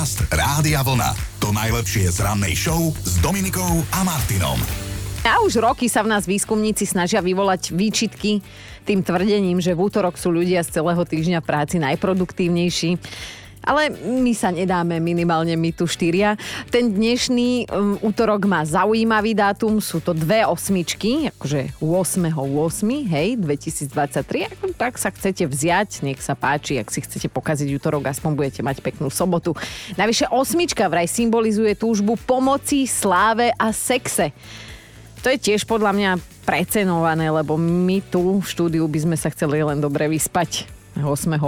Podcast Rádia Vlna. To najlepšie z rannej show s Dominikou a Martinom. A už roky sa v nás výskumníci snažia vyvolať výčitky tým tvrdením, že v útorok sú ľudia z celého týždňa práci najproduktívnejší. Ale my sa nedáme, minimálne my tu štyria. Ten dnešný um, útorok má zaujímavý dátum, sú to dve osmičky, akože 8.8., hej, 2023. Ako tak sa chcete vziať, nech sa páči, ak si chcete pokaziť útorok, aspoň budete mať peknú sobotu. Navyše osmička vraj symbolizuje túžbu pomoci, sláve a sexe. To je tiež podľa mňa precenované, lebo my tu v štúdiu by sme sa chceli len dobre vyspať. 8.8.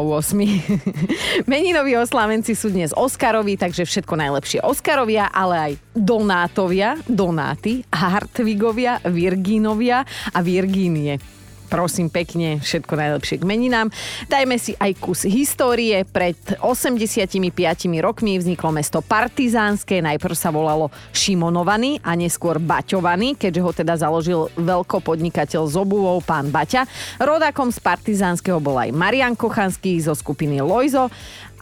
Meninoví oslávenci sú dnes Oscarovi, takže všetko najlepšie Oscarovia, ale aj Donátovia, Donáty, Hartvigovia, Virginovia a Virginie prosím pekne, všetko najlepšie k meninám. Dajme si aj kus histórie. Pred 85 rokmi vzniklo mesto Partizánske, najprv sa volalo Šimonovaný a neskôr Baťovaný, keďže ho teda založil veľkopodnikateľ z obuvou, pán Baťa. Rodákom z Partizánskeho bol aj Marian Kochanský zo skupiny Lojzo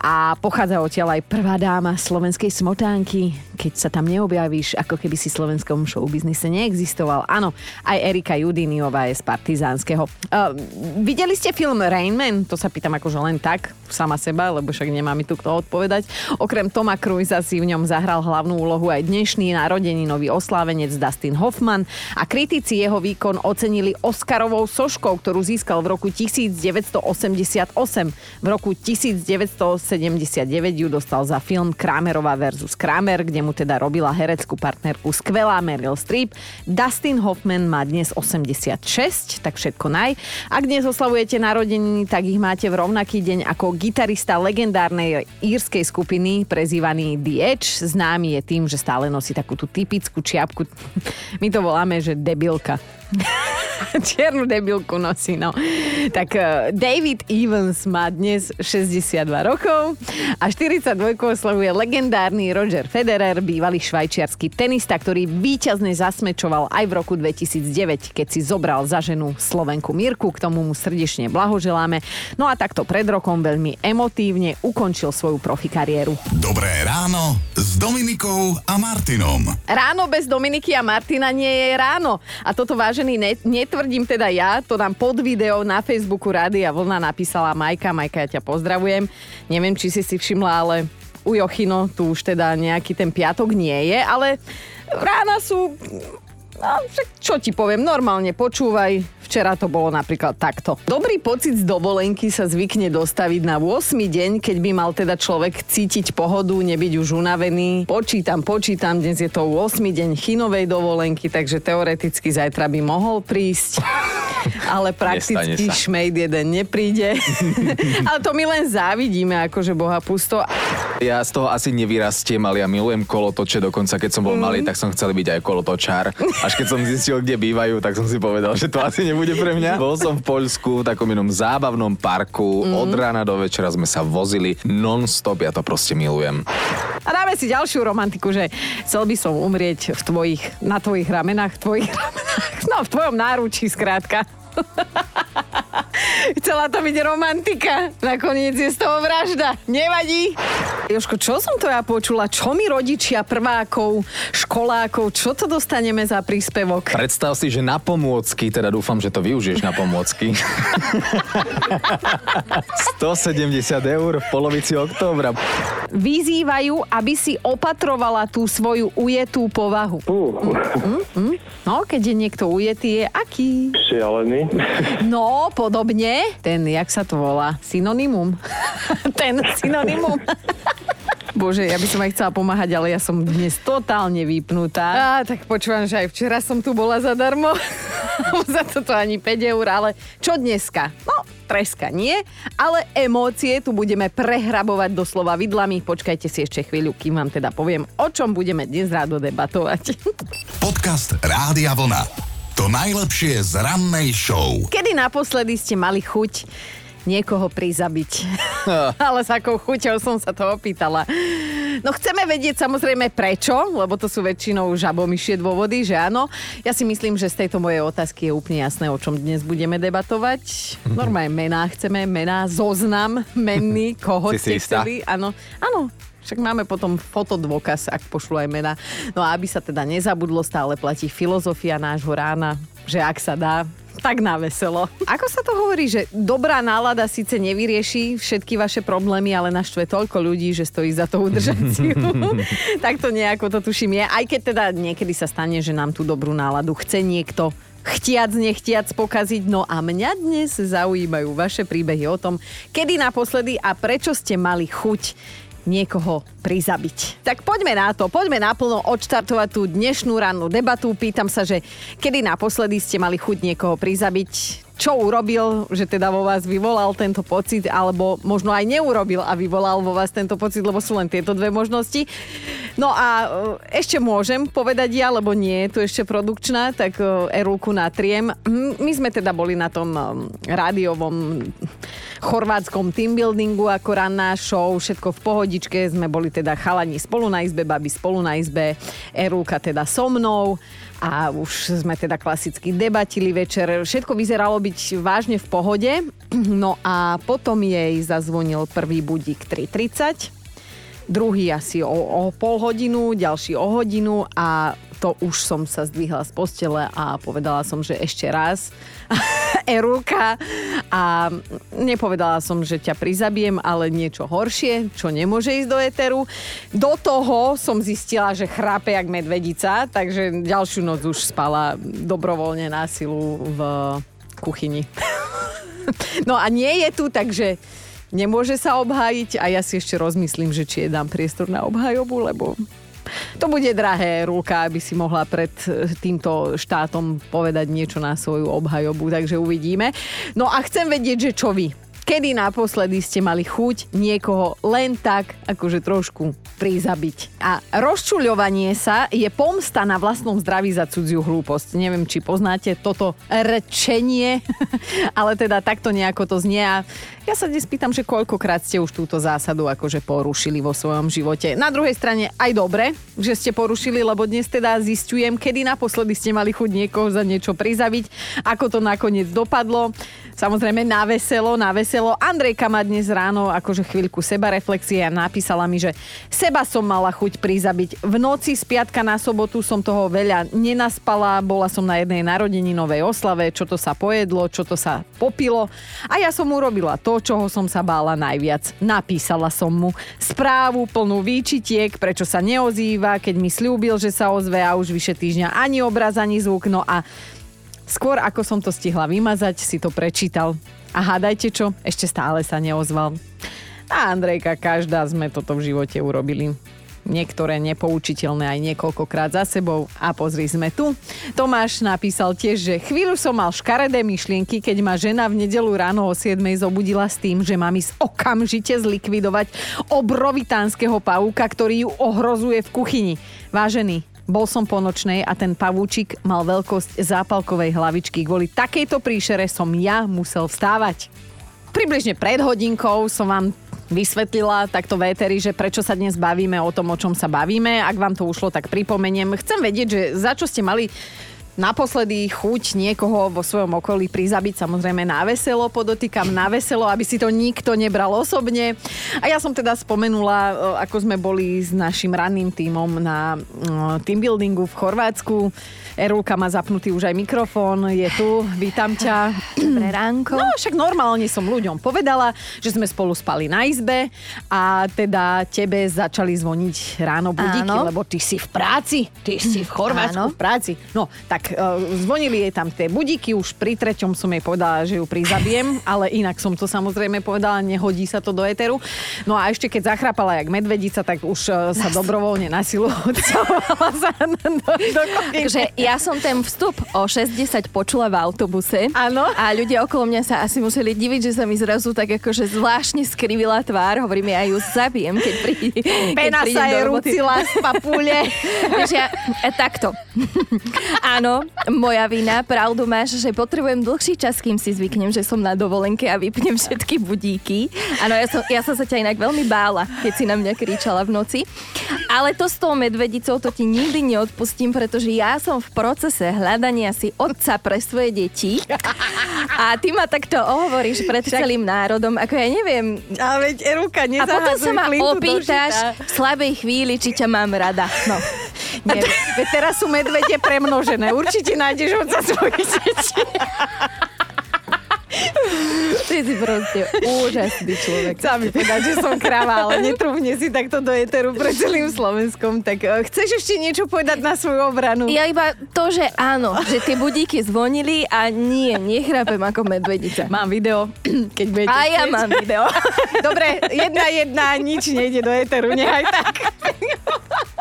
a pochádza odtiaľ aj prvá dáma slovenskej smotánky. Keď sa tam neobjavíš, ako keby si slovenskom showbiznise neexistoval. Áno, aj Erika Judiniová je z Partizánskeho. Uh, videli ste film Rain Man? To sa pýtam akože len tak, sama seba, lebo však nemá mi tu kto odpovedať. Okrem Toma Cruisa si v ňom zahral hlavnú úlohu aj dnešný narodeninový oslávenec Dustin Hoffman a kritici jeho výkon ocenili Oscarovou soškou, ktorú získal v roku 1988. V roku 1989 ju dostal za film Kramerová versus Kramer, kde mu teda robila hereckú partnerku skvelá Meryl Streep. Dustin Hoffman má dnes 86, tak všetko naj. Ak dnes oslavujete narodeniny, tak ich máte v rovnaký deň ako gitarista legendárnej írskej skupiny prezývaný The Edge. Známy je tým, že stále nosí takú tú typickú čiapku. My to voláme, že debilka. Čiernu debilku nosí, no. Tak uh, David Evans má dnes 62 rokov a 42 oslavuje legendárny Roger Federer, bývalý švajčiarsky tenista, ktorý víťazne zasmečoval aj v roku 2009, keď si zobral za ženu Slovenku Mirku, k tomu mu srdečne blahoželáme. No a takto pred rokom veľmi emotívne ukončil svoju profi kariéru. Dobré ráno s Dominikou a Martinom. Ráno bez Dominiky a Martina nie je ráno. A toto vážený net, netvrdím teda ja, to nám pod video na Facebooku Rádia Vlna napísala Majka. Majka, ja ťa pozdravujem. Neviem, či si si všimla, ale u Jochino tu už teda nejaký ten piatok nie je, ale rána sú No, však čo ti poviem, normálne počúvaj. Včera to bolo napríklad takto. Dobrý pocit z dovolenky sa zvykne dostaviť na 8. deň, keď by mal teda človek cítiť pohodu, nebyť už unavený. Počítam, počítam, dnes je to 8. deň chinovej dovolenky, takže teoreticky zajtra by mohol prísť. Ale prakticky šmejd jeden nepríde. Ale to my len závidíme, akože boha pusto. Ja z toho asi nevyrastiem, ale ja milujem kolotoče, dokonca keď som bol mm. malý, tak som chcel byť aj kolotočár. Až keď som zistil, kde bývajú, tak som si povedal, že to asi nebude pre mňa. Bol som v Poľsku v takom inom zábavnom parku, mm. od rána do večera sme sa vozili non-stop, ja to proste milujem. A dáme si ďalšiu romantiku, že chcel by som umrieť v tvojich, na tvojich ramenách, v tvojich ramenách, no v tvojom náručí skrátka. Chcela to byť romantika. Nakoniec je z toho vražda. Nevadí. Joško, čo som to ja počula? Čo mi rodičia prvákov, školákov, čo to dostaneme za príspevok? Predstav si, že na pomôcky, teda dúfam, že to využiješ na pomôcky. 170 eur v polovici októbra. Vyzývajú, aby si opatrovala tú svoju ujetú povahu. Uh. Mm, mm, No, keď je niekto ujetý, je aký? Šialený. No, podobne. Ten, jak sa to volá? Synonymum. Ten synonymum. Bože, ja by som aj chcela pomáhať, ale ja som dnes totálne vypnutá. Á, tak počúvam, že aj včera som tu bola zadarmo. Za toto ani 5 eur, ale čo dneska? No, treska nie, ale emócie tu budeme prehrabovať doslova vidlami. Počkajte si ešte chvíľu, kým vám teda poviem, o čom budeme dnes rádo debatovať. Podcast Rádia Vlna. To najlepšie z rannej show. Kedy naposledy ste mali chuť niekoho prizabiť. Ale s akou chuťou som sa to opýtala. No chceme vedieť samozrejme prečo, lebo to sú väčšinou žabomyšie dôvody, že áno. Ja si myslím, že z tejto mojej otázky je úplne jasné, o čom dnes budeme debatovať. Normálne mená chceme, mená, zoznam menný, koho ste chceli. Áno, áno, Však máme potom fotodôkaz, ak pošlu aj mena. No a aby sa teda nezabudlo, stále platí filozofia nášho rána, že ak sa dá, tak na veselo. Ako sa to hovorí, že dobrá nálada síce nevyrieši všetky vaše problémy, ale naštve toľko ľudí, že stojí za to udržať si ju. tak to nejako to tuším je. Aj keď teda niekedy sa stane, že nám tú dobrú náladu chce niekto chtiac, nechtiac pokaziť. No a mňa dnes zaujímajú vaše príbehy o tom, kedy naposledy a prečo ste mali chuť niekoho prizabiť. Tak poďme na to, poďme naplno odštartovať tú dnešnú rannú debatu. Pýtam sa, že kedy naposledy ste mali chuť niekoho prizabiť? čo urobil, že teda vo vás vyvolal tento pocit, alebo možno aj neurobil a vyvolal vo vás tento pocit, lebo sú len tieto dve možnosti. No a e, ešte môžem povedať ja, lebo nie je tu ešte produkčná, tak e, Erulku natriem. My sme teda boli na tom e, rádiovom chorvátskom teambuildingu ako ranná show, všetko v pohodičke, sme boli teda chalani spolu na izbe, babi spolu na izbe, Erulka teda so mnou a už sme teda klasicky debatili večer. Všetko vyzeralo byť vážne v pohode. No a potom jej zazvonil prvý budík 3.30, druhý asi o, o pol hodinu, ďalší o hodinu a to už som sa zdvihla z postele a povedala som, že ešte raz Erulka a nepovedala som, že ťa prizabijem, ale niečo horšie, čo nemôže ísť do éteru. Do toho som zistila, že chrápe jak medvedica, takže ďalšiu noc už spala dobrovoľne na silu v kuchyni. no a nie je tu, takže nemôže sa obhájiť a ja si ešte rozmyslím, že či je dám priestor na obhajobu, lebo to bude drahé, Rúka, aby si mohla pred eh, týmto štátom povedať niečo na svoju obhajobu, takže uvidíme. No a chcem vedieť, že čo vy? Kedy naposledy ste mali chuť niekoho len tak, akože trošku prizabiť? A rozčuľovanie sa je pomsta na vlastnom zdraví za cudziu hlúposť. Neviem, či poznáte toto rečenie, ale teda takto nejako to znie. A ja sa dnes pýtam, že koľkokrát ste už túto zásadu akože porušili vo svojom živote. Na druhej strane aj dobre, že ste porušili, lebo dnes teda zistujem, kedy naposledy ste mali chuť niekoho za niečo prizaviť, ako to nakoniec dopadlo. Samozrejme na veselo, na veselo. Andrejka má dnes ráno akože chvíľku seba reflexie a napísala mi, že seba som mala chuť prizabiť. V noci z piatka na sobotu som toho veľa nenaspala, bola som na jednej novej oslave, čo to sa pojedlo, čo to sa popilo a ja som urobila to, čoho som sa bála najviac. Napísala som mu správu plnú výčitiek, prečo sa neozýva, keď mi slúbil, že sa ozve a už vyše týždňa ani obraz, ani zvuk. No a Skôr ako som to stihla vymazať, si to prečítal. A hádajte čo, ešte stále sa neozval. A Andrejka, každá sme toto v živote urobili niektoré nepoučiteľné aj niekoľkokrát za sebou. A pozri sme tu. Tomáš napísal tiež, že chvíľu som mal škaredé myšlienky, keď ma žena v nedelu ráno o 7 zobudila s tým, že mám ísť okamžite zlikvidovať obrovitánskeho pavúka, ktorý ju ohrozuje v kuchyni. Vážený, bol som po nočnej a ten pavúčik mal veľkosť zápalkovej hlavičky. Kvôli takejto príšere som ja musel vstávať. Približne pred hodinkou som vám vysvetlila takto véteri, že prečo sa dnes bavíme o tom, o čom sa bavíme. Ak vám to ušlo, tak pripomeniem. Chcem vedieť, že za čo ste mali naposledy chuť niekoho vo svojom okolí prizabiť, samozrejme na veselo, podotýkam na veselo, aby si to nikto nebral osobne. A ja som teda spomenula, e, ako sme boli s našim ranným tímom na e, teambuildingu v Chorvátsku. Erulka má zapnutý už aj mikrofón, je tu, vítam ťa. Dobré ránko. No však normálne som ľuďom povedala, že sme spolu spali na izbe a teda tebe začali zvoniť ráno budíky, Áno. lebo ty si v práci, ty si v Chorvátsku Áno. v práci. No, tak uh, zvonili jej tam tie budíky, už pri treťom som jej povedala, že ju prizabijem, ale inak som to samozrejme povedala, nehodí sa to do éteru. No a ešte keď zachrápala jak medvedica, tak už uh, sa dobrovoľne na silu do, do Takže ja som ten vstup o 60 počula v autobuse. Áno. A ľudia okolo mňa sa asi museli diviť, že sa mi zrazu tak akože zvláštne skrivila tvár. Hovorím, ja ju zabijem, keď príde. Pena sa je rúcila z papule. ja, e, takto. Áno, Moja vina, pravdu máš, že potrebujem dlhší čas, kým si zvyknem, že som na dovolenke a vypnem všetky budíky. Áno, ja som, ja som sa ťa inak veľmi bála, keď si na mňa kričala v noci. Ale to s tou medvedicou to ti nikdy neodpustím, pretože ja som v procese hľadania si otca pre svoje deti. A ty ma takto ohovoríš pred celým národom, ako ja neviem. A veď Eruka, A potom sa ma opýtaš v slabej chvíli, či ťa mám rada. No. Nie, veď teraz sú medvede premnožené. Určite nájdeš otca svojich detí. Ty si proste úžasný človek. Chcela mi povedať, že som kráva, ale netrúhne si takto do eteru pre celým Slovenskom. Tak eh, chceš ešte niečo povedať na svoju obranu? Ja iba to, že áno, že tie budíky zvonili a nie, nechrapem ako medvedica. Mám video, keď budete A ja chcieť. mám video. Dobre, jedna jedna, nič nejde do eteru, nehaj tak.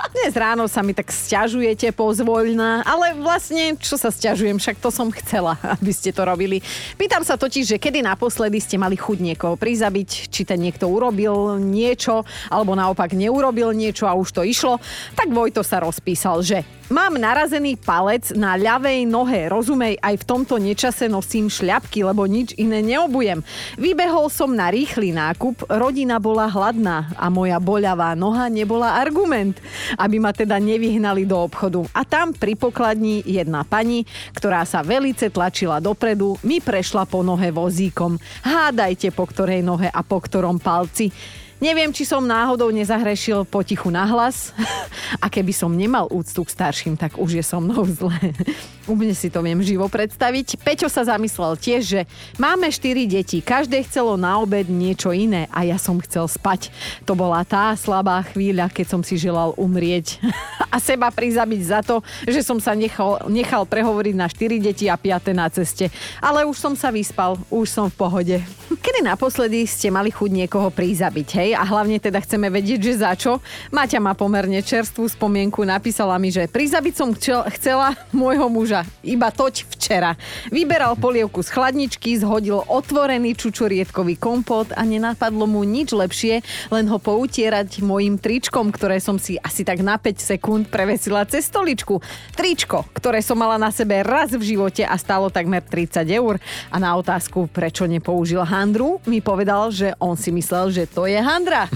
Dnes ráno sa mi tak sťažujete pozvoľná, ale vlastne, čo sa sťažujem, však to som chcela, aby ste to robili. Pýtam sa totiž, že kedy naposledy ste mali chuť niekoho prizabiť, či ten niekto urobil niečo, alebo naopak neurobil niečo a už to išlo. Tak Vojto sa rozpísal, že Mám narazený palec na ľavej nohe, rozumej, aj v tomto nečase nosím šľapky, lebo nič iné neobujem. Vybehol som na rýchly nákup, rodina bola hladná a moja boľavá noha nebola argument, aby ma teda nevyhnali do obchodu. A tam pri pokladni jedna pani, ktorá sa velice tlačila dopredu, mi prešla po nohe vozíkom. Hádajte po ktorej nohe a po ktorom palci. Neviem, či som náhodou nezahrešil potichu na hlas. A keby som nemal úctu k starším, tak už je so mnou zle. Úplne si to viem živo predstaviť. Peťo sa zamyslel tiež, že máme štyri deti, každé chcelo na obed niečo iné a ja som chcel spať. To bola tá slabá chvíľa, keď som si želal umrieť a seba prizabiť za to, že som sa nechal, nechal prehovoriť na štyri deti a piate na ceste. Ale už som sa vyspal, už som v pohode. Kedy naposledy ste mali chuť niekoho prizabiť, hej? A hlavne teda chceme vedieť, že za čo. Maťa má pomerne čerstvú spomienku, napísala mi, že prizabiť som chcel, chcela môjho muža, iba toť včera. Vyberal polievku z chladničky, zhodil otvorený čučoriedkový kompot a nenapadlo mu nič lepšie, len ho poutierať mojim tričkom, ktoré som si asi tak na 5 sekúnd prevesila cez stoličku. Tričko, ktoré som mala na sebe raz v živote a stálo takmer 30 eur. A na otázku, prečo nepoužil handru, mi povedal, že on si myslel, že to je handra.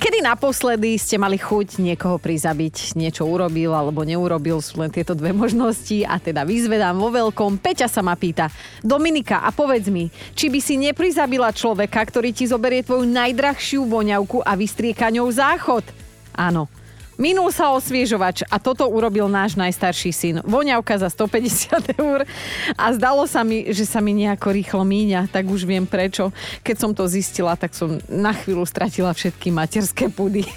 Kedy naposledy ste mali chuť niekoho prizabiť, niečo urobil alebo neurobil, sú len tieto dve možnosti a teda vyzvedám vo veľkom. Peťa sa ma pýta, Dominika a povedz mi, či by si neprizabila človeka, ktorý ti zoberie tvoju najdrahšiu voňavku a vystrieka ňou záchod? Áno, Minul sa osviežovač a toto urobil náš najstarší syn. Voňavka za 150 eur a zdalo sa mi, že sa mi nejako rýchlo míňa, tak už viem prečo. Keď som to zistila, tak som na chvíľu stratila všetky materské pudy.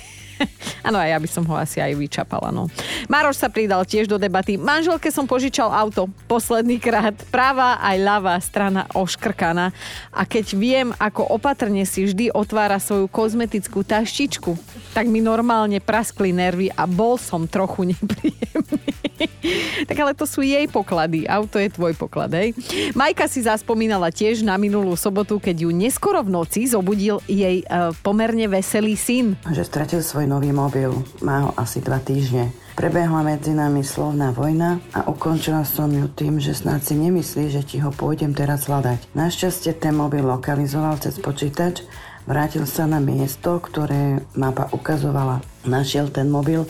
Áno, a ja by som ho asi aj vyčapala. No. Maroš sa pridal tiež do debaty. Manželke som požičal auto. Posledný krát. Práva aj ľavá strana oškrkaná. A keď viem, ako opatrne si vždy otvára svoju kozmetickú taštičku, tak mi normálne praskli nervy a bol som trochu nepríjemný. tak ale to sú jej poklady. Auto je tvoj poklad, hej? Majka si zaspomínala tiež na minulú sobotu, keď ju neskoro v noci zobudil jej e, pomerne veselý syn. že stratil svoj nový mobil. Má ho asi dva týždne. Prebehla medzi nami slovná vojna a ukončila som ju tým, že snad si nemyslí, že ti ho pôjdem teraz hľadať. Našťastie ten mobil lokalizoval cez počítač, vrátil sa na miesto, ktoré mapa ukazovala. Našiel ten mobil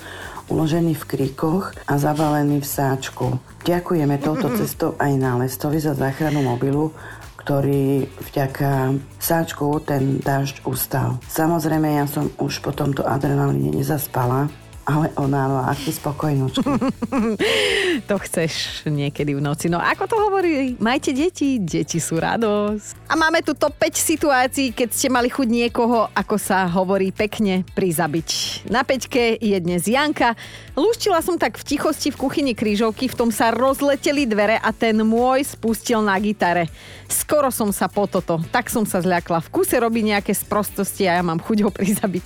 uložený v kríkoch a zabalený v sáčku. Ďakujeme touto cestou aj nálestovi za záchranu mobilu, ktorý vďaka sáčku ten dážď ustal. Samozrejme, ja som už po tomto adrenalíne nezaspala, ale ona má aký spokojnúčky. To chceš niekedy v noci. No ako to hovorí? Majte deti, deti sú radosť. A máme tu top 5 situácií, keď ste mali chuť niekoho, ako sa hovorí pekne, prizabiť. Na peťke je dnes Janka. Lúštila som tak v tichosti v kuchyni krížovky, v tom sa rozleteli dvere a ten môj spustil na gitare. Skoro som sa po toto, tak som sa zľakla. V kuse robí nejaké sprostosti a ja mám chuť ho prizabiť.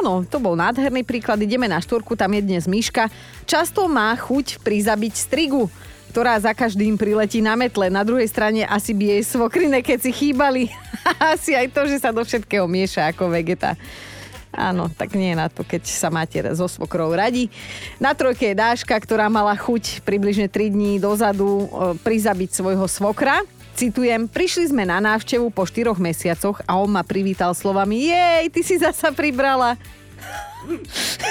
Áno, to bol nádherný príklad. Ideme na štvorku, tam je dnes Myška. Často má chuť prizabiť strigu ktorá za každým priletí na metle. Na druhej strane asi by jej svokrine, keď si chýbali. asi aj to, že sa do všetkého mieša ako vegeta. Áno, tak nie na to, keď sa máte so svokrou radi. Na trojke je Dáška, ktorá mala chuť približne 3 dní dozadu e, prizabiť svojho svokra. Citujem, prišli sme na návštevu po štyroch mesiacoch a on ma privítal slovami Jej, ty si zasa pribrala.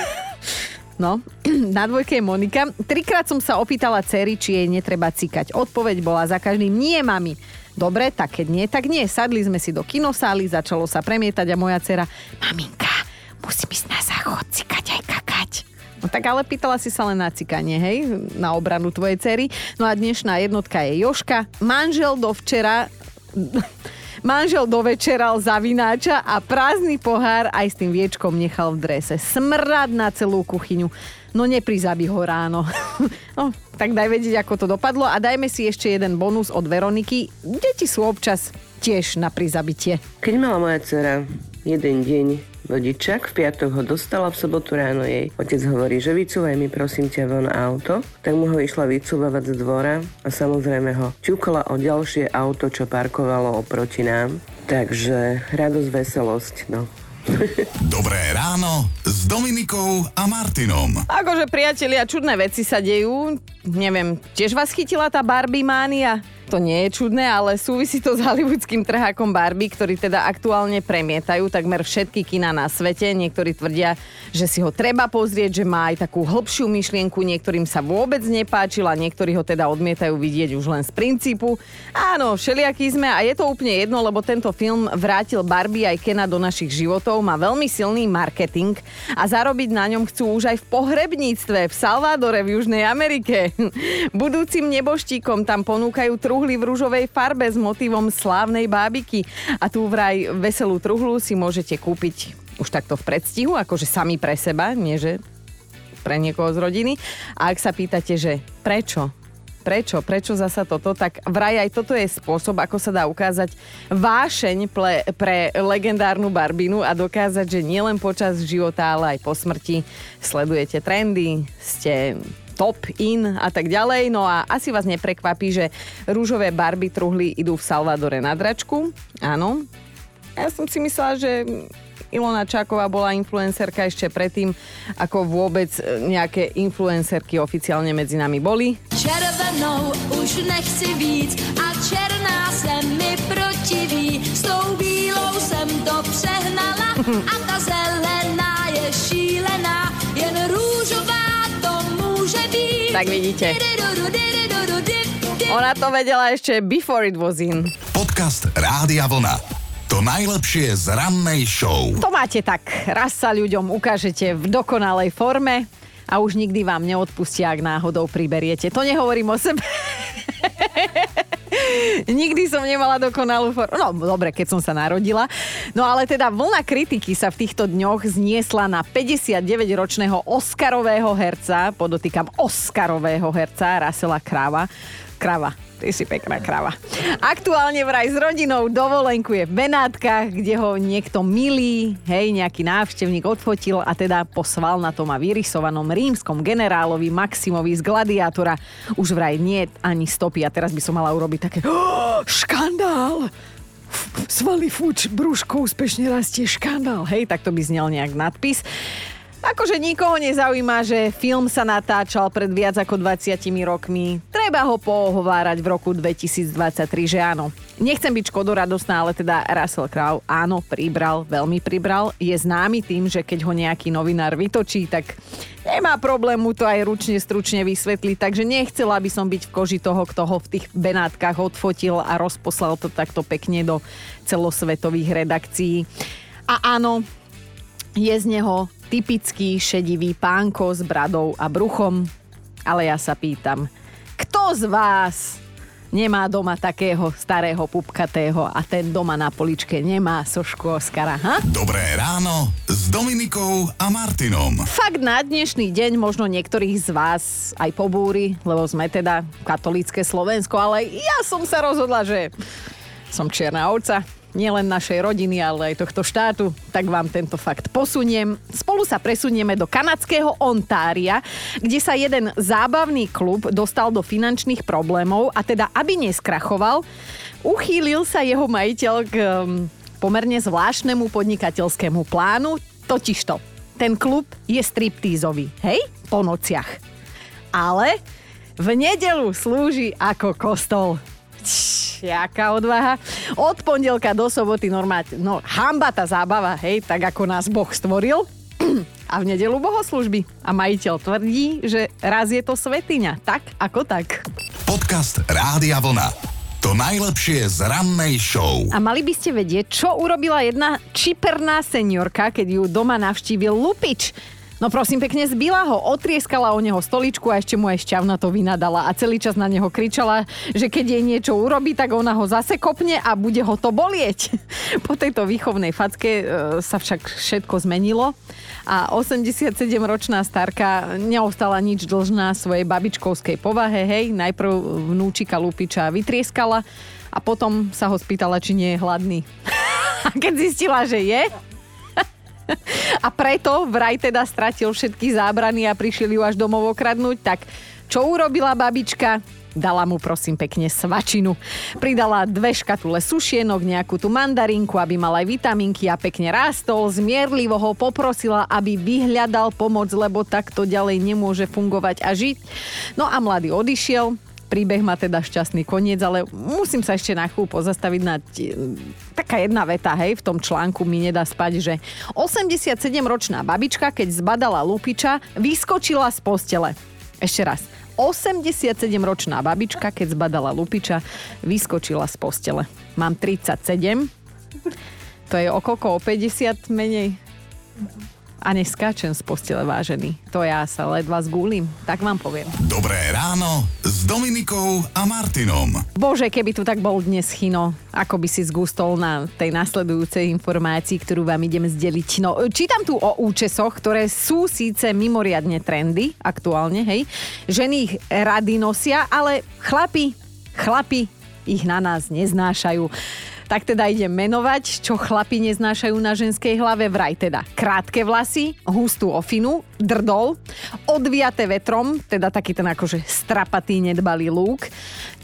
No, na dvojke je Monika. Trikrát som sa opýtala cery, či jej netreba cikať. Odpoveď bola za každým, nie mami. Dobre, tak keď nie, tak nie. Sadli sme si do kinosály, začalo sa premietať a moja dcera, maminka, musím ísť na záchod, cikať aj kakať. No tak ale pýtala si sa len na cikanie, hej, na obranu tvojej cery. No a dnešná jednotka je Joška. Manžel do včera Manžel dovečeral za vináča a prázdny pohár aj s tým viečkom nechal v drese. Smrad na celú kuchyňu. No neprizabi ho ráno. no, tak daj vedieť, ako to dopadlo a dajme si ešte jeden bonus od Veroniky. Deti sú občas tiež na prizabitie. Keď mala moja dcera jeden deň vodičak, v piatok ho dostala, v sobotu ráno jej otec hovorí, že vycúvaj mi prosím ťa von auto, tak mu ho išla vycúvavať z dvora a samozrejme ho ťukla o ďalšie auto, čo parkovalo oproti nám. Takže radosť, veselosť, no. Dobré ráno s Dominikou a Martinom. Akože priatelia, čudné veci sa dejú. Neviem, tiež vás chytila tá Barbie mánia? To nie je čudné, ale súvisí to s hollywoodským trhákom Barbie, ktorý teda aktuálne premietajú takmer všetky kina na svete. Niektorí tvrdia, že si ho treba pozrieť, že má aj takú hĺbšiu myšlienku, niektorým sa vôbec nepáčil a niektorí ho teda odmietajú vidieť už len z princípu. Áno, všelijakí sme a je to úplne jedno, lebo tento film vrátil Barbie aj Kena do našich životov, má veľmi silný marketing a zarobiť na ňom chcú už aj v pohrebníctve v Salvadore v Južnej Amerike. Budúcim neboštíkom tam ponúkajú truhly v rúžovej farbe s motivom slávnej bábiky. A tu vraj veselú truhlu si môžete kúpiť už takto v predstihu, akože sami pre seba, nie že pre niekoho z rodiny. A ak sa pýtate, že prečo, prečo, prečo zasa toto, tak vraj aj toto je spôsob, ako sa dá ukázať vášeň pre, pre legendárnu Barbinu a dokázať, že nielen počas života, ale aj po smrti sledujete trendy, ste top in a tak ďalej. No a asi vás neprekvapí, že rúžové barby truhly idú v Salvadore na dračku. Áno. Ja som si myslela, že Ilona Čáková bola influencerka ešte predtým, ako vôbec nejaké influencerky oficiálne medzi nami boli. Červenou už nechci víc a černá se mi protiví. S tou bílou jsem to přehnala a ta zelená je šílená, jen rúžová tak vidíte. Ona to vedela ešte before it was in. Podcast Rádia Vlna. To najlepšie z rannej show. To máte tak. Raz sa ľuďom ukážete v dokonalej forme a už nikdy vám neodpustia, ak náhodou priberiete. To nehovorím o sebe. Nikdy som nemala dokonalú formu. No dobre, keď som sa narodila. No ale teda vlna kritiky sa v týchto dňoch zniesla na 59-ročného Oscarového herca, podotýkam Oscarového herca, Rasela Krava. Krava, Ty si pekná krava. Aktuálne vraj s rodinou dovolenkuje v Benátkach, kde ho niekto milý, hej, nejaký návštevník odfotil a teda posval na tom a vyrysovanom rímskom generálovi Maximovi z Gladiátora. Už vraj nie ani stopy a teraz by som mala urobiť také oh, škandál! Svaly fuč, brúško úspešne rastie škandál. Hej, tak to by znel nejak nadpis. Akože nikoho nezaujíma, že film sa natáčal pred viac ako 20 rokmi. Treba ho pohovárať v roku 2023, že áno. Nechcem byť škodoradostná, ale teda Russell Crowe áno, pribral, veľmi pribral. Je známy tým, že keď ho nejaký novinár vytočí, tak nemá problém mu to aj ručne stručne vysvetliť, takže nechcela by som byť v koži toho, kto ho v tých Benátkach odfotil a rozposlal to takto pekne do celosvetových redakcií. A áno, je z neho typický šedivý pánko s bradou a bruchom. Ale ja sa pýtam, kto z vás nemá doma takého starého pupkatého a ten doma na poličke nemá sošku Oskara, ha? Dobré ráno s Dominikou a Martinom. Fakt na dnešný deň možno niektorých z vás aj pobúri, lebo sme teda katolícke Slovensko, ale ja som sa rozhodla, že som čierna ovca nielen našej rodiny, ale aj tohto štátu, tak vám tento fakt posuniem. Spolu sa presunieme do kanadského Ontária, kde sa jeden zábavný klub dostal do finančných problémov a teda, aby neskrachoval, uchýlil sa jeho majiteľ k um, pomerne zvláštnemu podnikateľskému plánu, Totižto, ten klub je striptízový, hej? Po nociach. Ale v nedelu slúži ako kostol. Čš, jaká odvaha. Od pondelka do soboty normálne, no hamba tá zábava, hej, tak ako nás Boh stvoril. A v nedelu bohoslužby. A majiteľ tvrdí, že raz je to svetiňa. Tak ako tak. Podcast Rádia Vlna. To najlepšie z rannej show. A mali by ste vedieť, čo urobila jedna čiperná seniorka, keď ju doma navštívil lupič. No prosím pekne, zbila ho, otrieskala o neho stoličku a ešte mu aj šťavna to vynadala a celý čas na neho kričala, že keď jej niečo urobí, tak ona ho zase kopne a bude ho to bolieť. Po tejto výchovnej facke e, sa však všetko zmenilo a 87-ročná starka neostala nič dlžná svojej babičkovskej povahe, hej, najprv vnúčika Lupiča vytrieskala a potom sa ho spýtala, či nie je hladný. A keď zistila, že je, a preto vraj teda stratil všetky zábrany a prišiel ju až domov okradnúť, tak čo urobila babička? Dala mu prosím pekne svačinu. Pridala dve škatule sušienok, nejakú tú mandarinku, aby mal aj vitaminky a pekne rástol. Zmierlivo ho poprosila, aby vyhľadal pomoc, lebo takto ďalej nemôže fungovať a žiť. No a mladý odišiel, Príbeh má teda šťastný koniec, ale musím sa ešte na chvíľu pozastaviť na t- taká jedna veta, hej, v tom článku mi nedá spať, že 87-ročná babička, keď zbadala lupiča, vyskočila z postele. Ešte raz. 87-ročná babička, keď zbadala lupiča, vyskočila z postele. Mám 37. To je o koľko? O 50 menej? a neskáčem z postele vážený. To ja sa ledva zgúlim, tak vám poviem. Dobré ráno s Dominikou a Martinom. Bože, keby tu tak bol dnes Chino, ako by si zgustol na tej nasledujúcej informácii, ktorú vám idem zdeliť. No, čítam tu o účesoch, ktoré sú síce mimoriadne trendy aktuálne, hej. Ženy ich rady nosia, ale chlapi, chlapi ich na nás neznášajú. Tak teda idem menovať, čo chlapi neznášajú na ženskej hlave vraj teda. Krátke vlasy, hustú ofinu, drdol, odviaté vetrom, teda taký ten akože strapatý nedbalý lúk.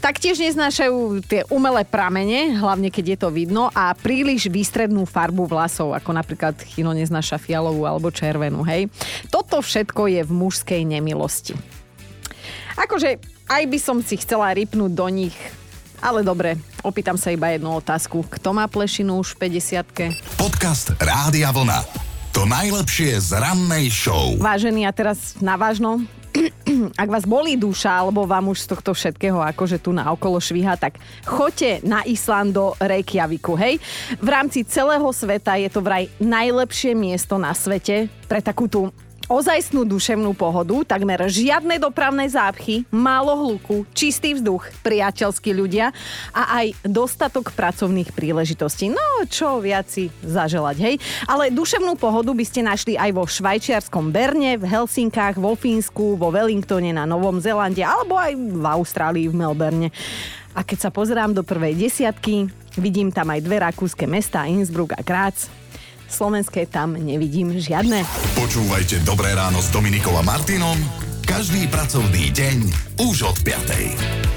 Taktiež neznášajú tie umelé pramene, hlavne keď je to vidno, a príliš výstrednú farbu vlasov, ako napríklad chino neznáša fialovú alebo červenú, hej. Toto všetko je v mužskej nemilosti. Akože aj by som si chcela rypnúť do nich ale dobre, opýtam sa iba jednu otázku. Kto má plešinu už v 50 Podcast Rádia Vlna. To najlepšie z rannej show. Vážený, a teraz na vážno, ak vás bolí duša, alebo vám už z tohto všetkého akože tu na okolo švíha, tak choďte na Island do Reykjaviku, hej? V rámci celého sveta je to vraj najlepšie miesto na svete pre takú tú ozajstnú duševnú pohodu, takmer žiadne dopravné zápchy, málo hluku, čistý vzduch, priateľskí ľudia a aj dostatok pracovných príležitostí. No, čo viac si zaželať, hej? Ale duševnú pohodu by ste našli aj vo švajčiarskom Berne, v Helsinkách, vo Fínsku, vo Wellingtone na Novom Zelande alebo aj v Austrálii, v Melbourne. A keď sa pozerám do prvej desiatky, vidím tam aj dve rakúske mesta, Innsbruck a Graz. Slovenské tam nevidím žiadne. Počúvajte Dobré ráno s Dominikom a Martinom každý pracovný deň už od 5.